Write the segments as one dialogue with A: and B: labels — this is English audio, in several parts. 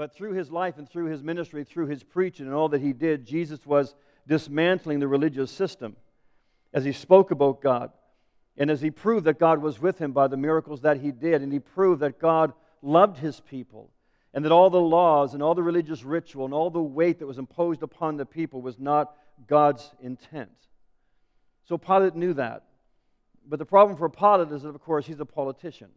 A: But through his life and through his ministry, through his preaching and all that he did, Jesus was dismantling the religious system as he spoke about God and as he proved that God was with him by the miracles that he did. And he proved that God loved his people and that all the laws and all the religious ritual and all the weight that was imposed upon the people was not God's intent. So Pilate knew that. But the problem for Pilate is that, of course, he's a politician.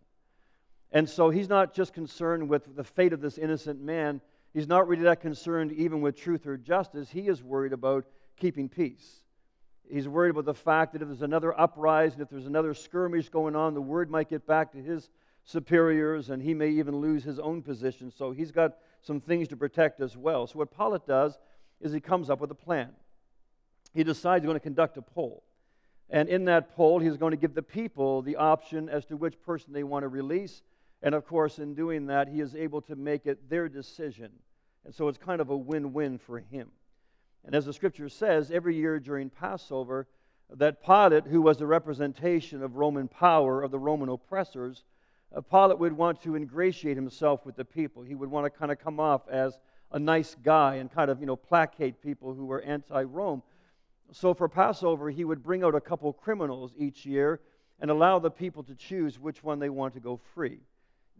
A: And so he's not just concerned with the fate of this innocent man. He's not really that concerned even with truth or justice. He is worried about keeping peace. He's worried about the fact that if there's another uprising, if there's another skirmish going on, the word might get back to his superiors and he may even lose his own position. So he's got some things to protect as well. So what Pilate does is he comes up with a plan. He decides he's going to conduct a poll. And in that poll, he's going to give the people the option as to which person they want to release. And of course, in doing that, he is able to make it their decision. And so it's kind of a win win for him. And as the scripture says, every year during Passover, that Pilate, who was the representation of Roman power, of the Roman oppressors, uh, Pilate would want to ingratiate himself with the people. He would want to kind of come off as a nice guy and kind of, you know, placate people who were anti Rome. So for Passover, he would bring out a couple criminals each year and allow the people to choose which one they want to go free.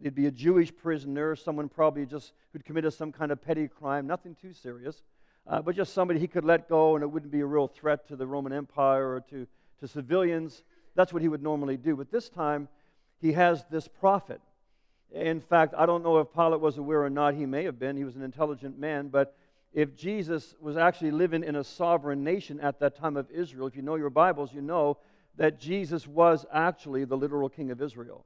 A: It'd be a Jewish prisoner, someone probably just who'd committed some kind of petty crime, nothing too serious, uh, but just somebody he could let go and it wouldn't be a real threat to the Roman Empire or to, to civilians. That's what he would normally do. But this time, he has this prophet. In fact, I don't know if Pilate was aware or not. He may have been. He was an intelligent man. But if Jesus was actually living in a sovereign nation at that time of Israel, if you know your Bibles, you know that Jesus was actually the literal king of Israel.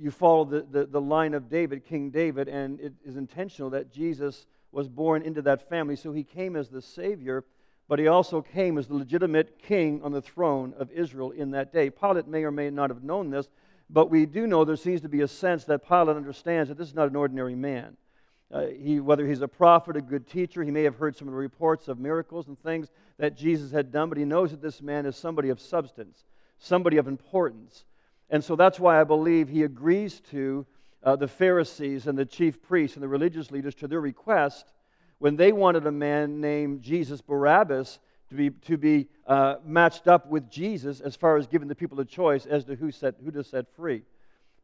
A: You follow the, the, the line of David, King David, and it is intentional that Jesus was born into that family. So he came as the Savior, but he also came as the legitimate king on the throne of Israel in that day. Pilate may or may not have known this, but we do know there seems to be a sense that Pilate understands that this is not an ordinary man. Uh, he, whether he's a prophet, a good teacher, he may have heard some of the reports of miracles and things that Jesus had done, but he knows that this man is somebody of substance, somebody of importance. And so that's why I believe he agrees to uh, the Pharisees and the chief priests and the religious leaders to their request when they wanted a man named Jesus Barabbas to be, to be uh, matched up with Jesus as far as giving the people a choice as to who, set, who to set free.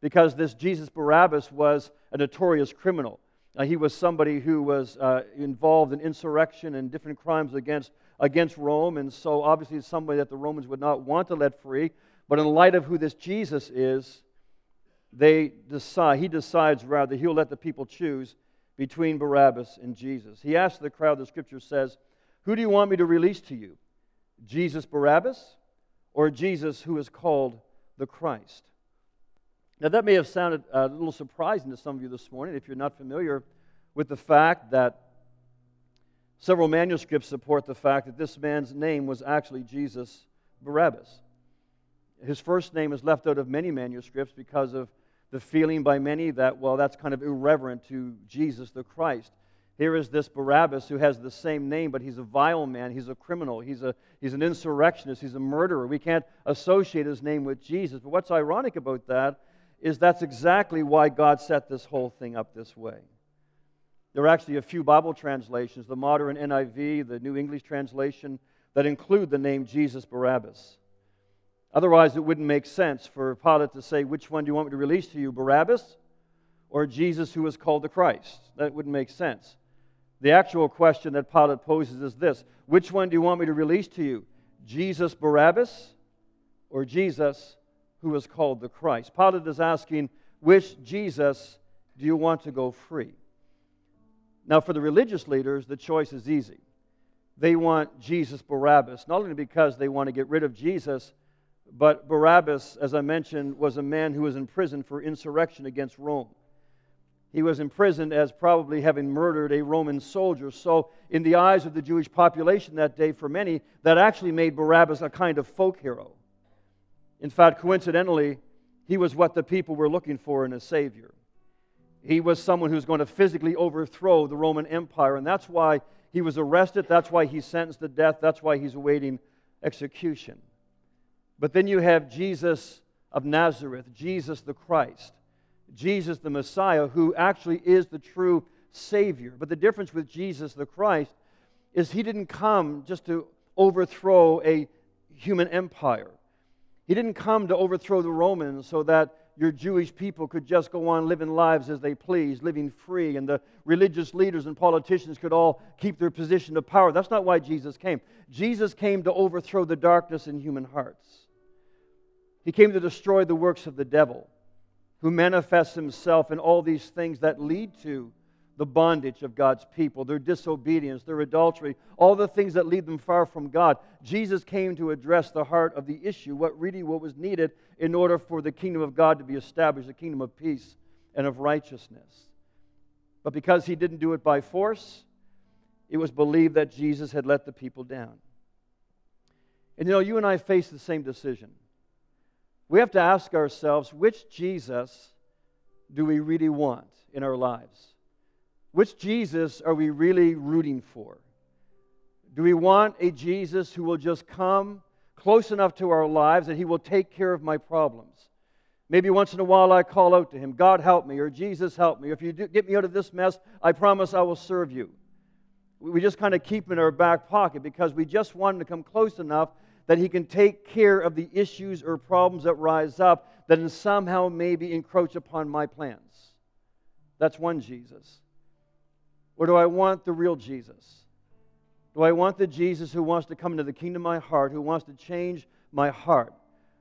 A: Because this Jesus Barabbas was a notorious criminal. Uh, he was somebody who was uh, involved in insurrection and different crimes against, against Rome, and so obviously somebody that the Romans would not want to let free. But in light of who this Jesus is, they decide, he decides rather, he'll let the people choose between Barabbas and Jesus. He asks the crowd, the scripture says, Who do you want me to release to you? Jesus Barabbas or Jesus who is called the Christ? Now, that may have sounded a little surprising to some of you this morning if you're not familiar with the fact that several manuscripts support the fact that this man's name was actually Jesus Barabbas. His first name is left out of many manuscripts because of the feeling by many that, well, that's kind of irreverent to Jesus the Christ. Here is this Barabbas who has the same name, but he's a vile man. He's a criminal. He's, a, he's an insurrectionist. He's a murderer. We can't associate his name with Jesus. But what's ironic about that is that's exactly why God set this whole thing up this way. There are actually a few Bible translations, the modern NIV, the New English translation, that include the name Jesus Barabbas. Otherwise, it wouldn't make sense for Pilate to say, Which one do you want me to release to you, Barabbas or Jesus who is called the Christ? That wouldn't make sense. The actual question that Pilate poses is this Which one do you want me to release to you, Jesus Barabbas or Jesus who is called the Christ. Pilate is asking, which Jesus do you want to go free? Now, for the religious leaders, the choice is easy. They want Jesus Barabbas, not only because they want to get rid of Jesus, but Barabbas, as I mentioned, was a man who was in prison for insurrection against Rome. He was imprisoned as probably having murdered a Roman soldier. So, in the eyes of the Jewish population that day, for many, that actually made Barabbas a kind of folk hero. In fact, coincidentally, he was what the people were looking for in a Savior. He was someone who's going to physically overthrow the Roman Empire, and that's why he was arrested. That's why he's sentenced to death. That's why he's awaiting execution. But then you have Jesus of Nazareth, Jesus the Christ, Jesus the Messiah, who actually is the true Savior. But the difference with Jesus the Christ is he didn't come just to overthrow a human empire. He didn't come to overthrow the Romans so that your Jewish people could just go on living lives as they pleased, living free, and the religious leaders and politicians could all keep their position of power. That's not why Jesus came. Jesus came to overthrow the darkness in human hearts. He came to destroy the works of the devil, who manifests himself in all these things that lead to the bondage of God's people, their disobedience, their adultery, all the things that lead them far from God. Jesus came to address the heart of the issue, what really what was needed in order for the kingdom of God to be established, the kingdom of peace and of righteousness. But because he didn't do it by force, it was believed that Jesus had let the people down. And you know, you and I face the same decision. We have to ask ourselves which Jesus do we really want in our lives? Which Jesus are we really rooting for? Do we want a Jesus who will just come close enough to our lives that he will take care of my problems? Maybe once in a while I call out to him, God help me, or Jesus help me. If you get me out of this mess, I promise I will serve you. We just kind of keep him in our back pocket because we just want him to come close enough that he can take care of the issues or problems that rise up that somehow maybe encroach upon my plans. That's one Jesus. Or do I want the real Jesus? Do I want the Jesus who wants to come into the kingdom of my heart, who wants to change my heart,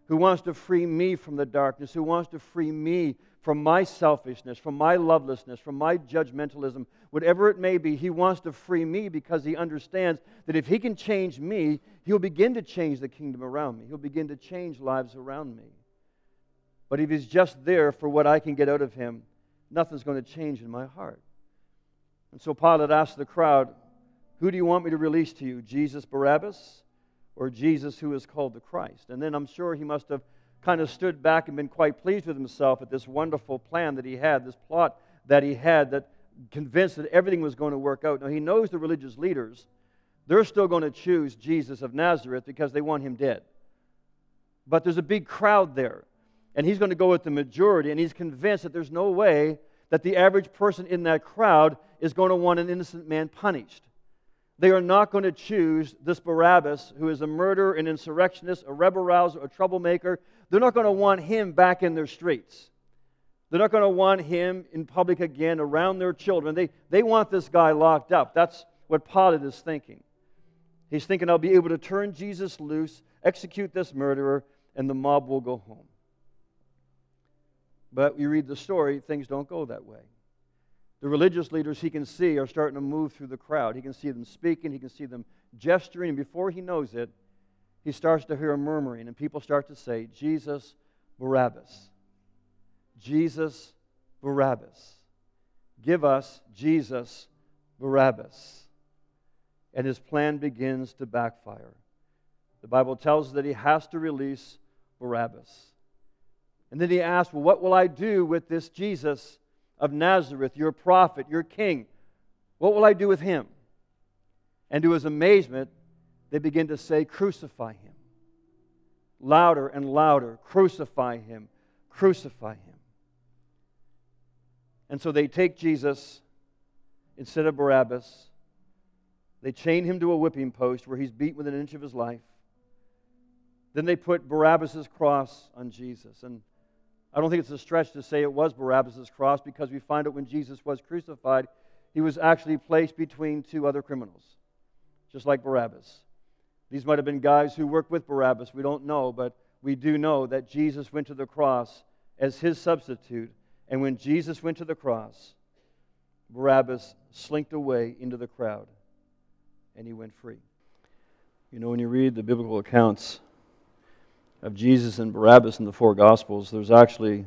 A: who wants to free me from the darkness, who wants to free me from my selfishness, from my lovelessness, from my judgmentalism, whatever it may be, he wants to free me because he understands that if he can change me, he'll begin to change the kingdom around me. He'll begin to change lives around me. But if he's just there for what I can get out of him, nothing's going to change in my heart. And so Pilate asked the crowd, Who do you want me to release to you, Jesus Barabbas or Jesus who is called the Christ? And then I'm sure he must have kind of stood back and been quite pleased with himself at this wonderful plan that he had, this plot that he had that convinced that everything was going to work out. Now he knows the religious leaders, they're still going to choose Jesus of Nazareth because they want him dead. But there's a big crowd there, and he's going to go with the majority, and he's convinced that there's no way that the average person in that crowd is going to want an innocent man punished. They are not going to choose this Barabbas, who is a murderer, an insurrectionist, a rebel rouser, a troublemaker. They're not going to want him back in their streets. They're not going to want him in public again around their children. They, they want this guy locked up. That's what Pilate is thinking. He's thinking, I'll be able to turn Jesus loose, execute this murderer, and the mob will go home. But you read the story, things don't go that way. The religious leaders he can see are starting to move through the crowd. He can see them speaking, he can see them gesturing, and before he knows it, he starts to hear a murmuring, and people start to say, Jesus Barabbas. Jesus Barabbas. Give us Jesus Barabbas. And his plan begins to backfire. The Bible tells us that he has to release Barabbas. And then he asks, Well, what will I do with this Jesus of Nazareth, your prophet, your king? What will I do with him? And to his amazement, they begin to say, Crucify him. Louder and louder, crucify him, crucify him. And so they take Jesus instead of Barabbas. They chain him to a whipping post where he's beaten within an inch of his life. Then they put Barabbas' cross on Jesus. And I don't think it's a stretch to say it was Barabbas' cross because we find out when Jesus was crucified, he was actually placed between two other criminals, just like Barabbas. These might have been guys who worked with Barabbas. We don't know, but we do know that Jesus went to the cross as his substitute. And when Jesus went to the cross, Barabbas slinked away into the crowd and he went free. You know, when you read the biblical accounts of Jesus and Barabbas in the four Gospels, there's actually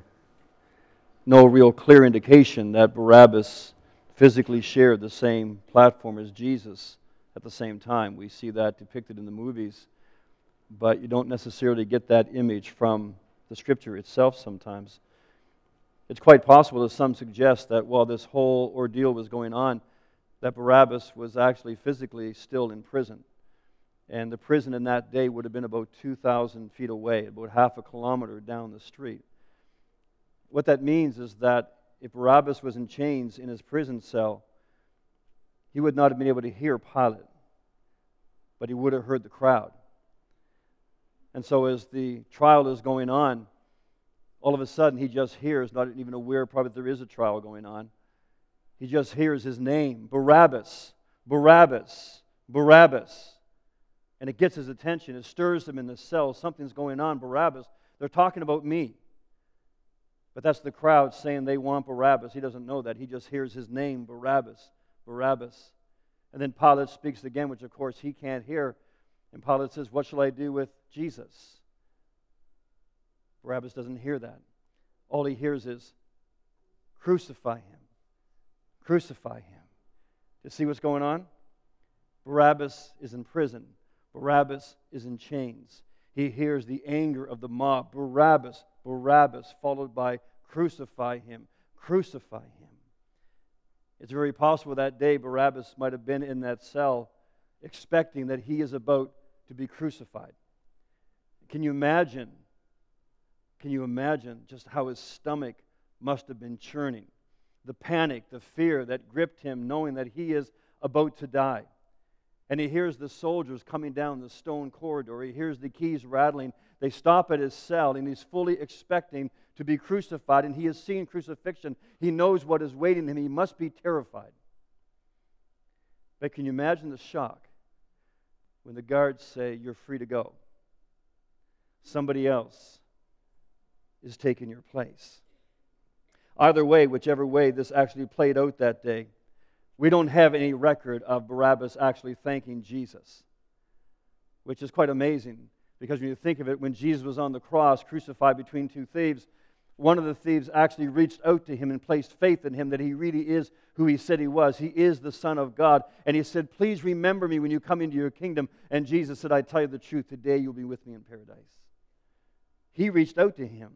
A: no real clear indication that Barabbas physically shared the same platform as Jesus at the same time. We see that depicted in the movies, but you don't necessarily get that image from the scripture itself sometimes. It's quite possible, as some suggest, that while this whole ordeal was going on, that Barabbas was actually physically still in prison. And the prison in that day would have been about 2,000 feet away, about half a kilometer down the street. What that means is that if Barabbas was in chains in his prison cell, he would not have been able to hear Pilate, but he would have heard the crowd. And so, as the trial is going on, all of a sudden he just hears, not even aware probably there is a trial going on, he just hears his name Barabbas, Barabbas, Barabbas. And it gets his attention. It stirs him in the cell. Something's going on. Barabbas. They're talking about me. But that's the crowd saying they want Barabbas. He doesn't know that. He just hears his name, Barabbas, Barabbas. And then Pilate speaks again, which of course he can't hear. And Pilate says, What shall I do with Jesus? Barabbas doesn't hear that. All he hears is, Crucify him. Crucify him. To see what's going on? Barabbas is in prison. Barabbas is in chains. He hears the anger of the mob. Barabbas, Barabbas, followed by crucify him, crucify him. It's very possible that day Barabbas might have been in that cell expecting that he is about to be crucified. Can you imagine? Can you imagine just how his stomach must have been churning? The panic, the fear that gripped him, knowing that he is about to die. And he hears the soldiers coming down the stone corridor. He hears the keys rattling. They stop at his cell, and he's fully expecting to be crucified. And he has seen crucifixion. He knows what is waiting him. He must be terrified. But can you imagine the shock when the guards say, You're free to go? Somebody else is taking your place. Either way, whichever way this actually played out that day, we don't have any record of Barabbas actually thanking Jesus, which is quite amazing because when you think of it, when Jesus was on the cross, crucified between two thieves, one of the thieves actually reached out to him and placed faith in him that he really is who he said he was. He is the Son of God. And he said, Please remember me when you come into your kingdom. And Jesus said, I tell you the truth, today you'll be with me in paradise. He reached out to him.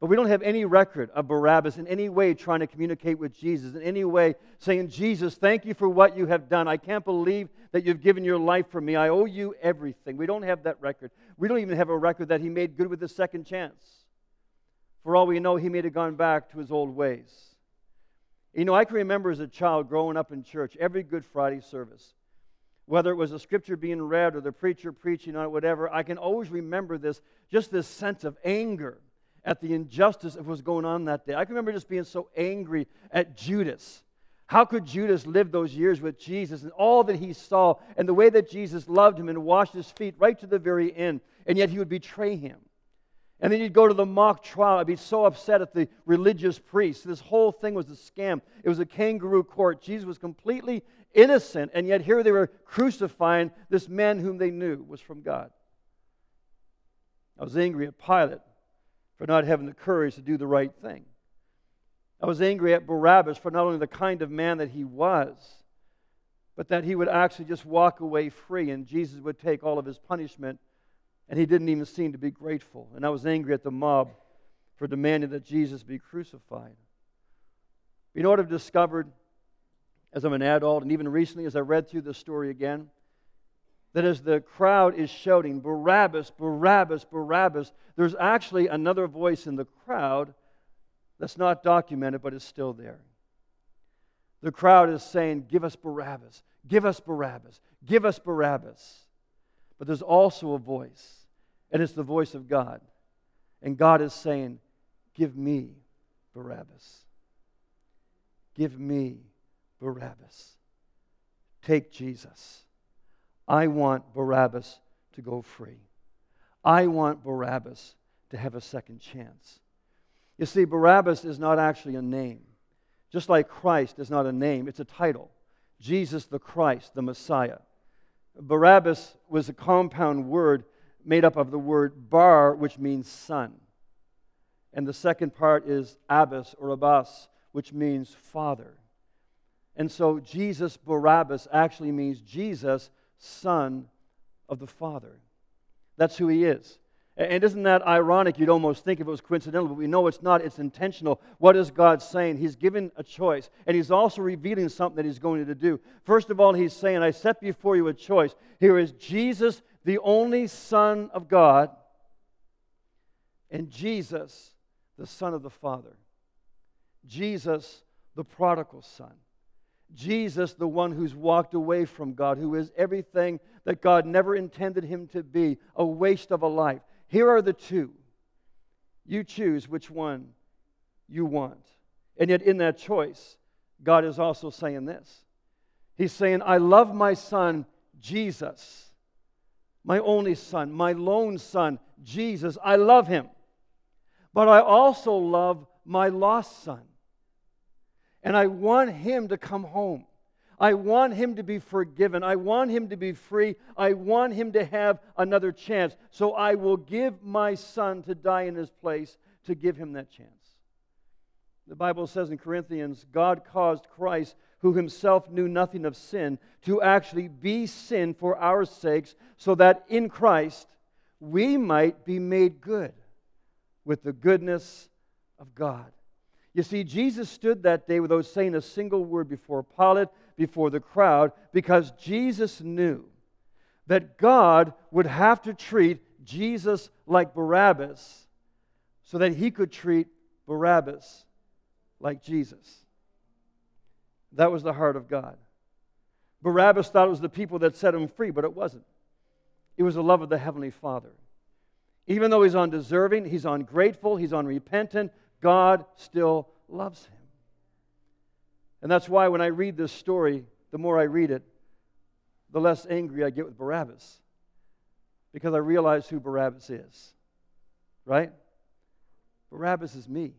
A: But we don't have any record of Barabbas in any way trying to communicate with Jesus, in any way saying, Jesus, thank you for what you have done. I can't believe that you've given your life for me. I owe you everything. We don't have that record. We don't even have a record that he made good with the second chance. For all we know, he may have gone back to his old ways. You know, I can remember as a child growing up in church, every Good Friday service, whether it was a scripture being read or the preacher preaching on it, whatever, I can always remember this, just this sense of anger at the injustice of what was going on that day. I can remember just being so angry at Judas. How could Judas live those years with Jesus and all that he saw and the way that Jesus loved him and washed his feet right to the very end, and yet he would betray him? And then you'd go to the mock trial. I'd be so upset at the religious priests. This whole thing was a scam. It was a kangaroo court. Jesus was completely innocent, and yet here they were crucifying this man whom they knew was from God. I was angry at Pilate for not having the courage to do the right thing. I was angry at Barabbas for not only the kind of man that he was, but that he would actually just walk away free and Jesus would take all of his punishment, and he didn't even seem to be grateful. And I was angry at the mob for demanding that Jesus be crucified. You know what I've discovered as I'm an adult, and even recently as I read through this story again? that as the crowd is shouting, Barabbas, Barabbas, Barabbas, there's actually another voice in the crowd that's not documented but is still there. The crowd is saying, Give us Barabbas, give us Barabbas, give us Barabbas. But there's also a voice, and it's the voice of God. And God is saying, Give me Barabbas. Give me Barabbas. Take Jesus. I want Barabbas to go free. I want Barabbas to have a second chance. You see, Barabbas is not actually a name. Just like Christ is not a name, it's a title. Jesus the Christ, the Messiah. Barabbas was a compound word made up of the word bar, which means son. And the second part is Abbas or Abbas, which means father. And so Jesus Barabbas actually means Jesus Son of the Father. That's who he is. And isn't that ironic? You'd almost think if it was coincidental, but we know it's not. It's intentional. What is God saying? He's given a choice, and He's also revealing something that He's going to do. First of all, He's saying, I set before you a choice. Here is Jesus, the only Son of God, and Jesus, the Son of the Father. Jesus, the prodigal Son. Jesus, the one who's walked away from God, who is everything that God never intended him to be, a waste of a life. Here are the two. You choose which one you want. And yet, in that choice, God is also saying this He's saying, I love my son, Jesus, my only son, my lone son, Jesus. I love him. But I also love my lost son. And I want him to come home. I want him to be forgiven. I want him to be free. I want him to have another chance. So I will give my son to die in his place to give him that chance. The Bible says in Corinthians God caused Christ, who himself knew nothing of sin, to actually be sin for our sakes, so that in Christ we might be made good with the goodness of God. You see, Jesus stood that day without saying a single word before Pilate, before the crowd, because Jesus knew that God would have to treat Jesus like Barabbas so that he could treat Barabbas like Jesus. That was the heart of God. Barabbas thought it was the people that set him free, but it wasn't. It was the love of the Heavenly Father. Even though he's undeserving, he's ungrateful, he's unrepentant, God still loves him. And that's why when I read this story, the more I read it, the less angry I get with Barabbas. Because I realize who Barabbas is. Right? Barabbas is me.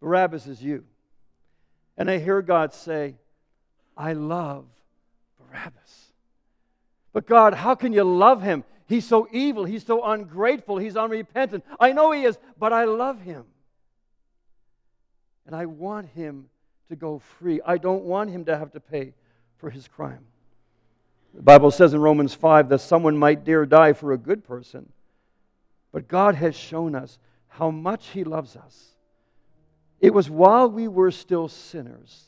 A: Barabbas is you. And I hear God say, I love Barabbas. But God, how can you love him? He's so evil. He's so ungrateful. He's unrepentant. I know he is, but I love him. And I want him to go free. I don't want him to have to pay for his crime. The Bible says in Romans 5 that someone might dare die for a good person. But God has shown us how much he loves us it was while we were still sinners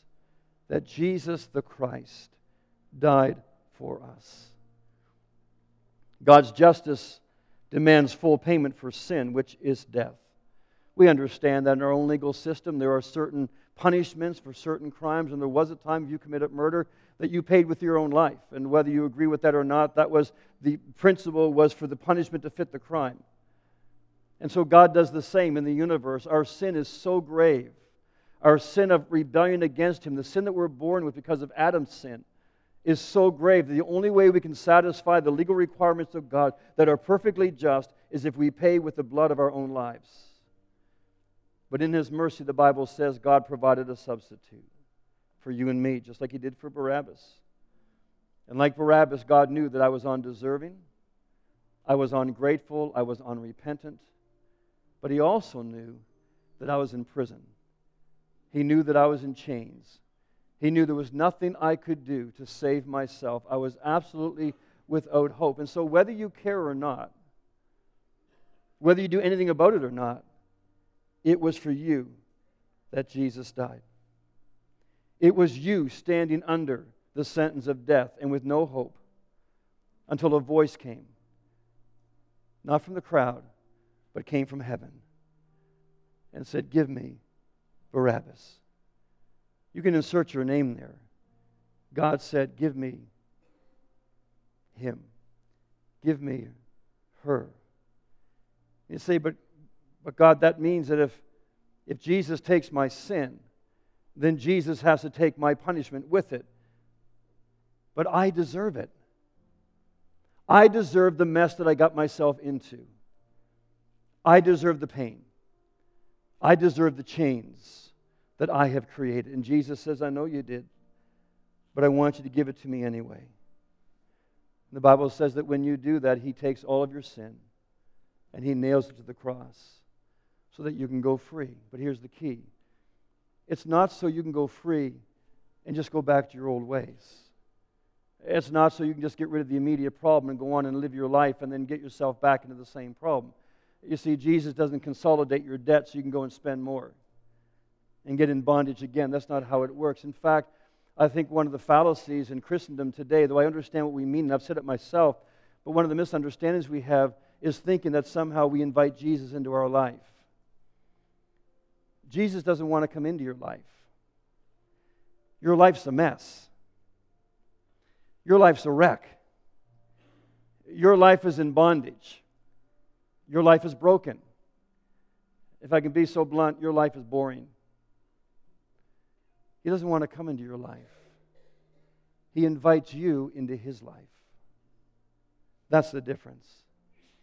A: that Jesus the Christ died for us. God's justice demands full payment for sin, which is death. We understand that in our own legal system there are certain punishments for certain crimes, and there was a time you committed murder that you paid with your own life. And whether you agree with that or not, that was the principle was for the punishment to fit the crime. And so God does the same in the universe. Our sin is so grave. Our sin of rebellion against Him, the sin that we're born with because of Adam's sin, is so grave that the only way we can satisfy the legal requirements of God that are perfectly just is if we pay with the blood of our own lives. But in His mercy, the Bible says God provided a substitute for you and me, just like He did for Barabbas. And like Barabbas, God knew that I was undeserving, I was ungrateful, I was unrepentant. But he also knew that I was in prison. He knew that I was in chains. He knew there was nothing I could do to save myself. I was absolutely without hope. And so, whether you care or not, whether you do anything about it or not, it was for you that Jesus died. It was you standing under the sentence of death and with no hope until a voice came, not from the crowd, but came from heaven and said, Give me Barabbas. You can insert your name there. God said, Give me him. Give me her. You say, but, but God, that means that if, if Jesus takes my sin, then Jesus has to take my punishment with it. But I deserve it. I deserve the mess that I got myself into. I deserve the pain. I deserve the chains that I have created. And Jesus says, I know you did, but I want you to give it to me anyway. the Bible says that when you do that, He takes all of your sin and He nails it to the cross so that you can go free. But here's the key it's not so you can go free and just go back to your old ways. It's not so you can just get rid of the immediate problem and go on and live your life and then get yourself back into the same problem. You see, Jesus doesn't consolidate your debt so you can go and spend more and get in bondage again. That's not how it works. In fact, I think one of the fallacies in Christendom today, though I understand what we mean, and I've said it myself, but one of the misunderstandings we have is thinking that somehow we invite Jesus into our life. Jesus doesn't want to come into your life. your life's a mess. Your life's a wreck. Your life is in bondage. Your life is broken. If I can be so blunt, your life is boring. He doesn't want to come into your life. He invites you into his life. That's the difference.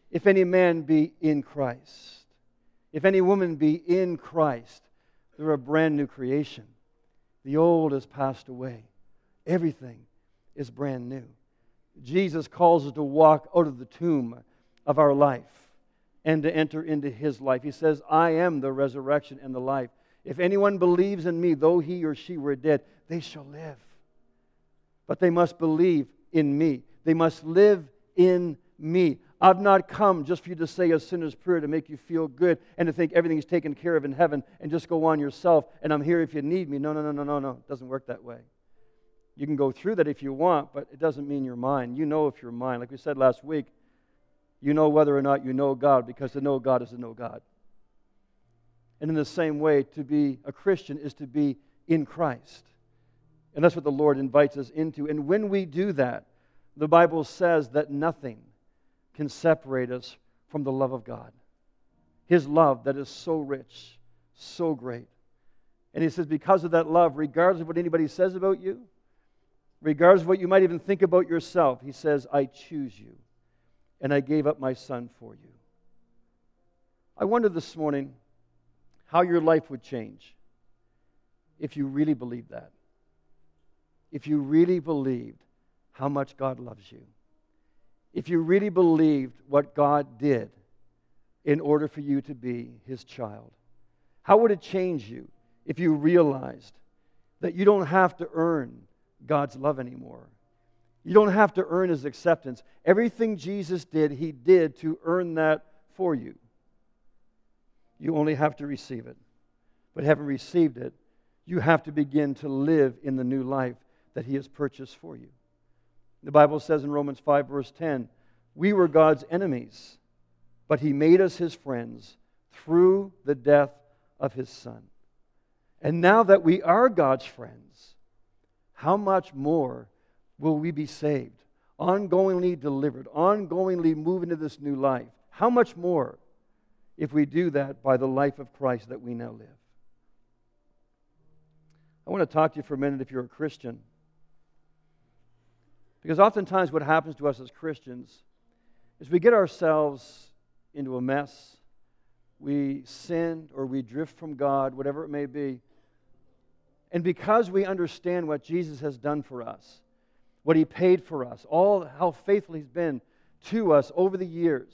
A: If any man be in Christ, if any woman be in Christ, they're a brand new creation. The old has passed away, everything is brand new. Jesus calls us to walk out of the tomb of our life and to enter into his life. He says, I am the resurrection and the life. If anyone believes in me, though he or she were dead, they shall live. But they must believe in me. They must live in me. I've not come just for you to say a sinner's prayer to make you feel good and to think everything's taken care of in heaven and just go on yourself and I'm here if you need me. No, no, no, no, no, no. It doesn't work that way. You can go through that if you want, but it doesn't mean you're mine. You know if you're mine. Like we said last week, you know whether or not you know God because to know God is to know God. And in the same way, to be a Christian is to be in Christ. And that's what the Lord invites us into. And when we do that, the Bible says that nothing can separate us from the love of God. His love that is so rich, so great. And he says, because of that love, regardless of what anybody says about you, regardless of what you might even think about yourself, he says, I choose you and I gave up my son for you. I wonder this morning how your life would change if you really believed that. If you really believed how much God loves you. If you really believed what God did in order for you to be his child. How would it change you if you realized that you don't have to earn God's love anymore? You don't have to earn his acceptance. Everything Jesus did, he did to earn that for you. You only have to receive it. But having received it, you have to begin to live in the new life that he has purchased for you. The Bible says in Romans 5, verse 10, we were God's enemies, but he made us his friends through the death of his son. And now that we are God's friends, how much more will we be saved, ongoingly delivered, ongoingly move into this new life. How much more if we do that by the life of Christ that we now live? I want to talk to you for a minute if you're a Christian. Because oftentimes, what happens to us as Christians is we get ourselves into a mess. We sin or we drift from God, whatever it may be. And because we understand what Jesus has done for us, what he paid for us, all how faithful he's been to us over the years.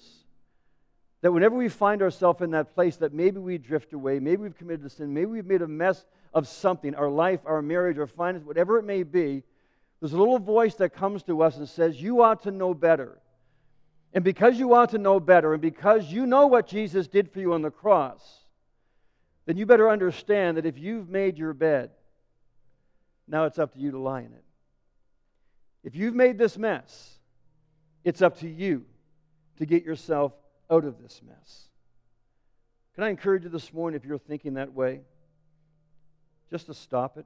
A: That whenever we find ourselves in that place that maybe we drift away, maybe we've committed a sin, maybe we've made a mess of something, our life, our marriage, our finance, whatever it may be, there's a little voice that comes to us and says, You ought to know better. And because you ought to know better, and because you know what Jesus did for you on the cross, then you better understand that if you've made your bed, now it's up to you to lie in it. If you've made this mess, it's up to you to get yourself out of this mess. Can I encourage you this morning, if you're thinking that way, just to stop it?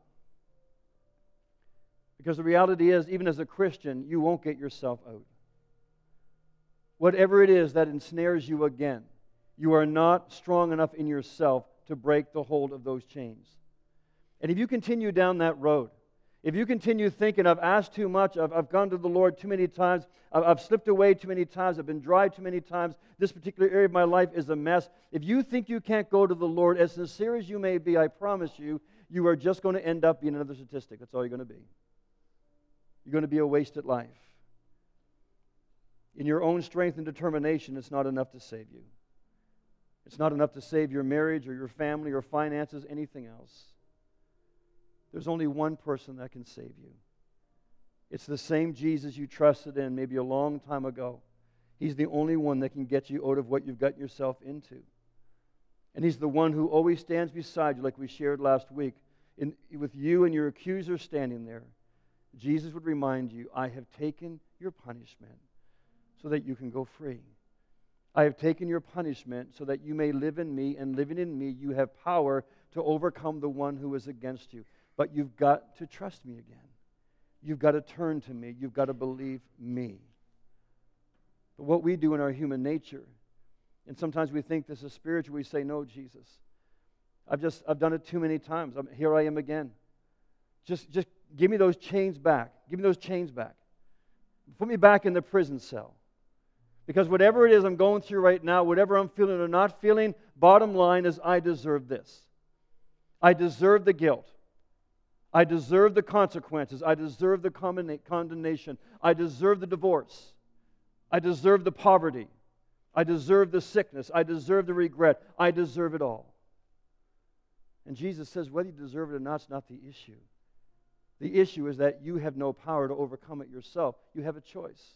A: Because the reality is, even as a Christian, you won't get yourself out. Whatever it is that ensnares you again, you are not strong enough in yourself to break the hold of those chains. And if you continue down that road, if you continue thinking, I've asked too much, I've, I've gone to the Lord too many times, I've, I've slipped away too many times, I've been dry too many times, this particular area of my life is a mess. If you think you can't go to the Lord, as sincere as you may be, I promise you, you are just going to end up being another statistic. That's all you're going to be. You're going to be a wasted life. In your own strength and determination, it's not enough to save you. It's not enough to save your marriage or your family or finances, anything else. There's only one person that can save you. It's the same Jesus you trusted in maybe a long time ago. He's the only one that can get you out of what you've gotten yourself into. And He's the one who always stands beside you, like we shared last week. In, with you and your accuser standing there, Jesus would remind you, I have taken your punishment so that you can go free. I have taken your punishment so that you may live in me, and living in me, you have power to overcome the one who is against you. But you've got to trust me again. You've got to turn to me. You've got to believe me. But what we do in our human nature, and sometimes we think this is spiritual, we say, No, Jesus. I've just I've done it too many times. I'm, here I am again. Just, just give me those chains back. Give me those chains back. Put me back in the prison cell. Because whatever it is I'm going through right now, whatever I'm feeling or not feeling, bottom line is I deserve this. I deserve the guilt. I deserve the consequences. I deserve the condemnation. I deserve the divorce. I deserve the poverty. I deserve the sickness. I deserve the regret. I deserve it all. And Jesus says, whether you deserve it or not is not the issue. The issue is that you have no power to overcome it yourself. You have a choice.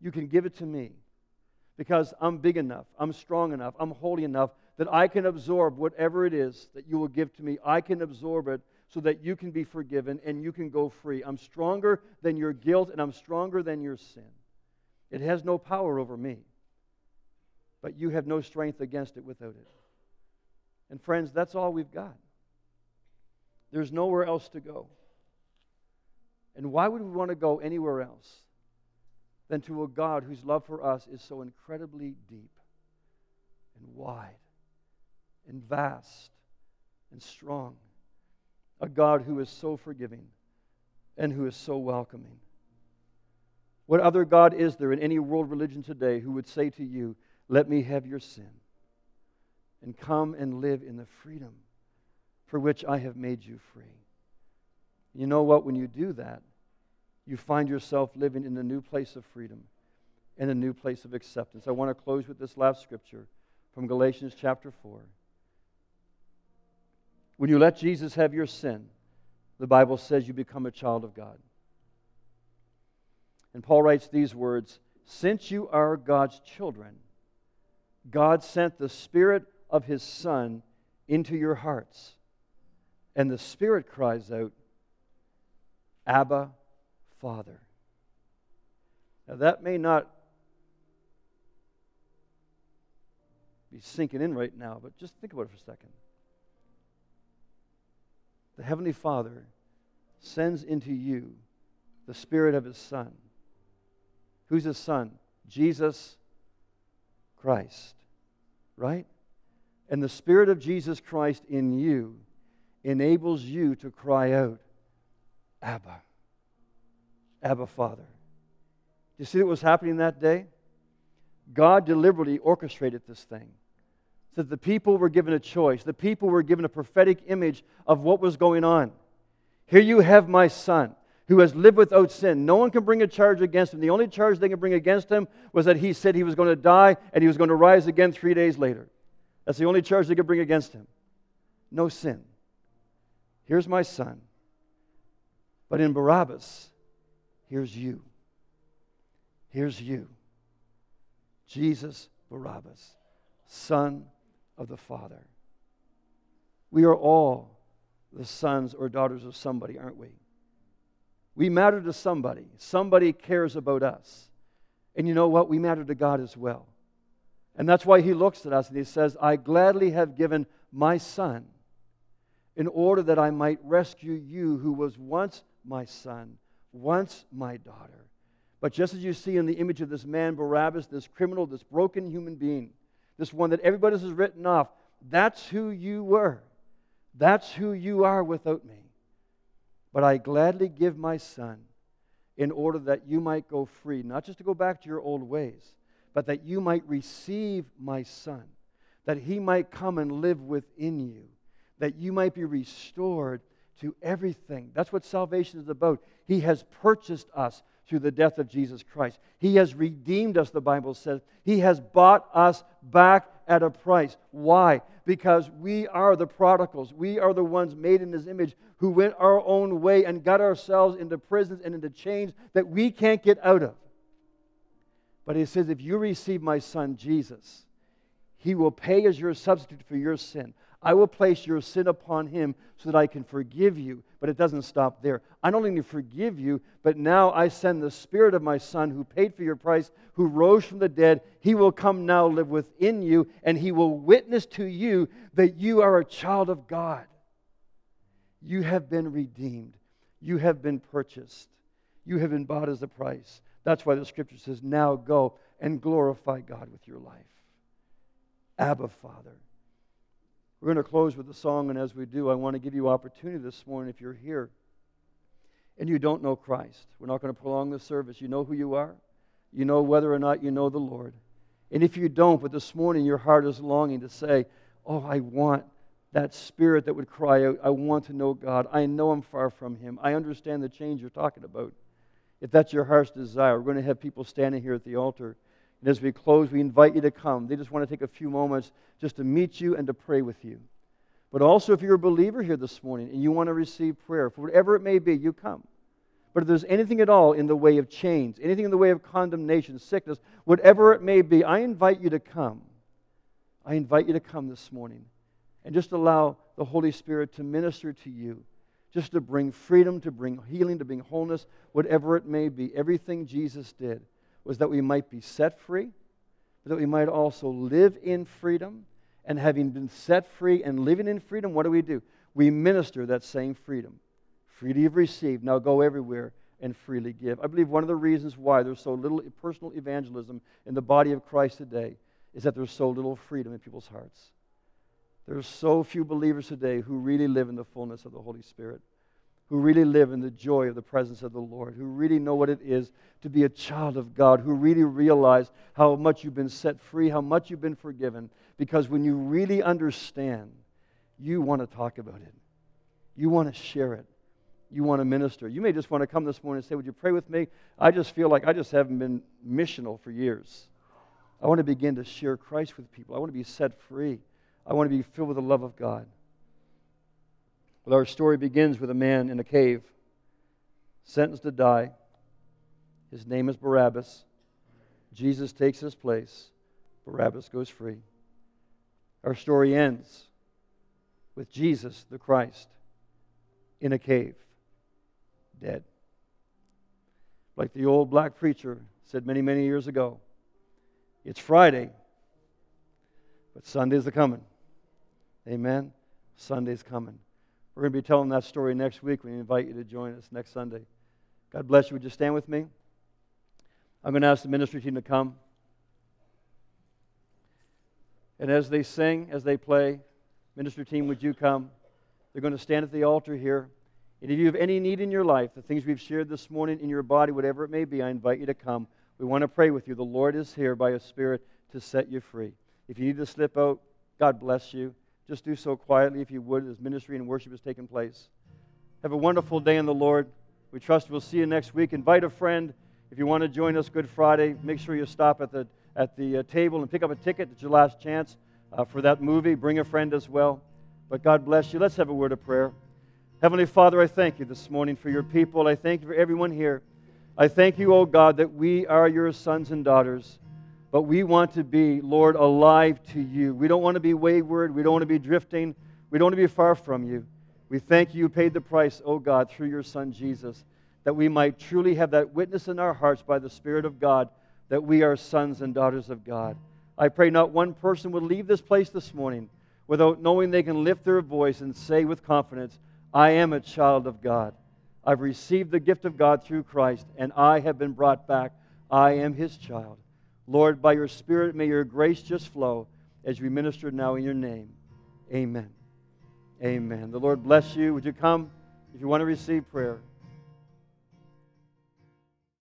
A: You can give it to me because I'm big enough, I'm strong enough, I'm holy enough that I can absorb whatever it is that you will give to me. I can absorb it so that you can be forgiven and you can go free. I'm stronger than your guilt and I'm stronger than your sin. It has no power over me, but you have no strength against it without it. And friends, that's all we've got. There's nowhere else to go. And why would we want to go anywhere else than to a God whose love for us is so incredibly deep and wide and vast and strong? A God who is so forgiving and who is so welcoming. What other God is there in any world religion today who would say to you, Let me have your sin and come and live in the freedom for which I have made you free? You know what? When you do that, you find yourself living in a new place of freedom and a new place of acceptance. I want to close with this last scripture from Galatians chapter 4. When you let Jesus have your sin, the Bible says you become a child of God. And Paul writes these words Since you are God's children, God sent the Spirit of His Son into your hearts. And the Spirit cries out, Abba, Father. Now, that may not be sinking in right now, but just think about it for a second. The Heavenly Father sends into you the Spirit of His Son. Who's His Son? Jesus Christ, right? And the Spirit of Jesus Christ in you enables you to cry out, Abba. Abba, Father. Do you see what was happening that day? God deliberately orchestrated this thing. So that the people were given a choice. The people were given a prophetic image of what was going on. Here you have my son who has lived without sin. No one can bring a charge against him. The only charge they can bring against him was that he said he was going to die and he was going to rise again three days later. That's the only charge they could bring against him. No sin. Here's my son. But in Barabbas, here's you. Here's you. Jesus Barabbas, Son of the Father. We are all the sons or daughters of somebody, aren't we? We matter to somebody. Somebody cares about us. And you know what? We matter to God as well. And that's why he looks at us and he says, I gladly have given my son in order that I might rescue you who was once my son, once my daughter. But just as you see in the image of this man, Barabbas, this criminal, this broken human being, this one that everybody has written off, that's who you were. That's who you are without me. But I gladly give my son in order that you might go free, not just to go back to your old ways but that you might receive my Son, that he might come and live within you, that you might be restored to everything. That's what salvation is about. He has purchased us through the death of Jesus Christ. He has redeemed us, the Bible says. He has bought us back at a price. Why? Because we are the prodigals. We are the ones made in His image who went our own way and got ourselves into prisons and into chains that we can't get out of. But he says, if you receive my son Jesus, he will pay as your substitute for your sin. I will place your sin upon him so that I can forgive you. But it doesn't stop there. I not only to forgive you, but now I send the Spirit of my Son who paid for your price, who rose from the dead. He will come now live within you, and he will witness to you that you are a child of God. You have been redeemed. You have been purchased. You have been bought as a price. That's why the scripture says, Now go and glorify God with your life. Abba, Father. We're going to close with a song, and as we do, I want to give you opportunity this morning if you're here and you don't know Christ. We're not going to prolong the service. You know who you are, you know whether or not you know the Lord. And if you don't, but this morning your heart is longing to say, Oh, I want that spirit that would cry out, I want to know God. I know I'm far from Him. I understand the change you're talking about. If that's your heart's desire, we're going to have people standing here at the altar. And as we close, we invite you to come. They just want to take a few moments just to meet you and to pray with you. But also, if you're a believer here this morning and you want to receive prayer, for whatever it may be, you come. But if there's anything at all in the way of chains, anything in the way of condemnation, sickness, whatever it may be, I invite you to come. I invite you to come this morning and just allow the Holy Spirit to minister to you, just to bring freedom, to bring healing, to bring wholeness, whatever it may be. Everything Jesus did was that we might be set free, but that we might also live in freedom. And having been set free and living in freedom, what do we do? We minister that same freedom. Freely you've received, now go everywhere and freely give. I believe one of the reasons why there's so little personal evangelism in the body of Christ today is that there's so little freedom in people's hearts. There's so few believers today who really live in the fullness of the Holy Spirit who really live in the joy of the presence of the Lord, who really know what it is to be a child of God, who really realize how much you've been set free, how much you've been forgiven. Because when you really understand, you want to talk about it, you want to share it, you want to minister. You may just want to come this morning and say, Would you pray with me? I just feel like I just haven't been missional for years. I want to begin to share Christ with people, I want to be set free, I want to be filled with the love of God. Well, our story begins with a man in a cave, sentenced to die. His name is Barabbas. Jesus takes his place. Barabbas goes free. Our story ends with Jesus, the Christ, in a cave, dead. Like the old black preacher said many, many years ago it's Friday, but Sunday's a coming. Amen? Sunday's coming. We're going to be telling that story next week. We invite you to join us next Sunday. God bless you. Would you stand with me? I'm going to ask the ministry team to come. And as they sing, as they play, ministry team, would you come? They're going to stand at the altar here. And if you have any need in your life, the things we've shared this morning in your body, whatever it may be, I invite you to come. We want to pray with you. The Lord is here by His Spirit to set you free. If you need to slip out, God bless you. Just do so quietly, if you would, as ministry and worship is taking place. Have a wonderful day in the Lord. We trust we'll see you next week. Invite a friend. If you want to join us Good Friday, make sure you stop at the, at the uh, table and pick up a ticket. It's your last chance uh, for that movie. Bring a friend as well. But God bless you. Let's have a word of prayer. Heavenly Father, I thank you this morning for your people. I thank you for everyone here. I thank you, O oh God, that we are your sons and daughters. But we want to be, Lord, alive to you. We don't want to be wayward. We don't want to be drifting. We don't want to be far from you. We thank you, you paid the price, oh God, through your Son Jesus, that we might truly have that witness in our hearts by the Spirit of God that we are sons and daughters of God. I pray not one person would leave this place this morning without knowing they can lift their voice and say with confidence, I am a child of God. I've received the gift of God through Christ, and I have been brought back. I am his child. Lord, by your Spirit, may your grace just flow as we minister now in your name. Amen. Amen. The Lord bless you. Would you come if you want to receive prayer?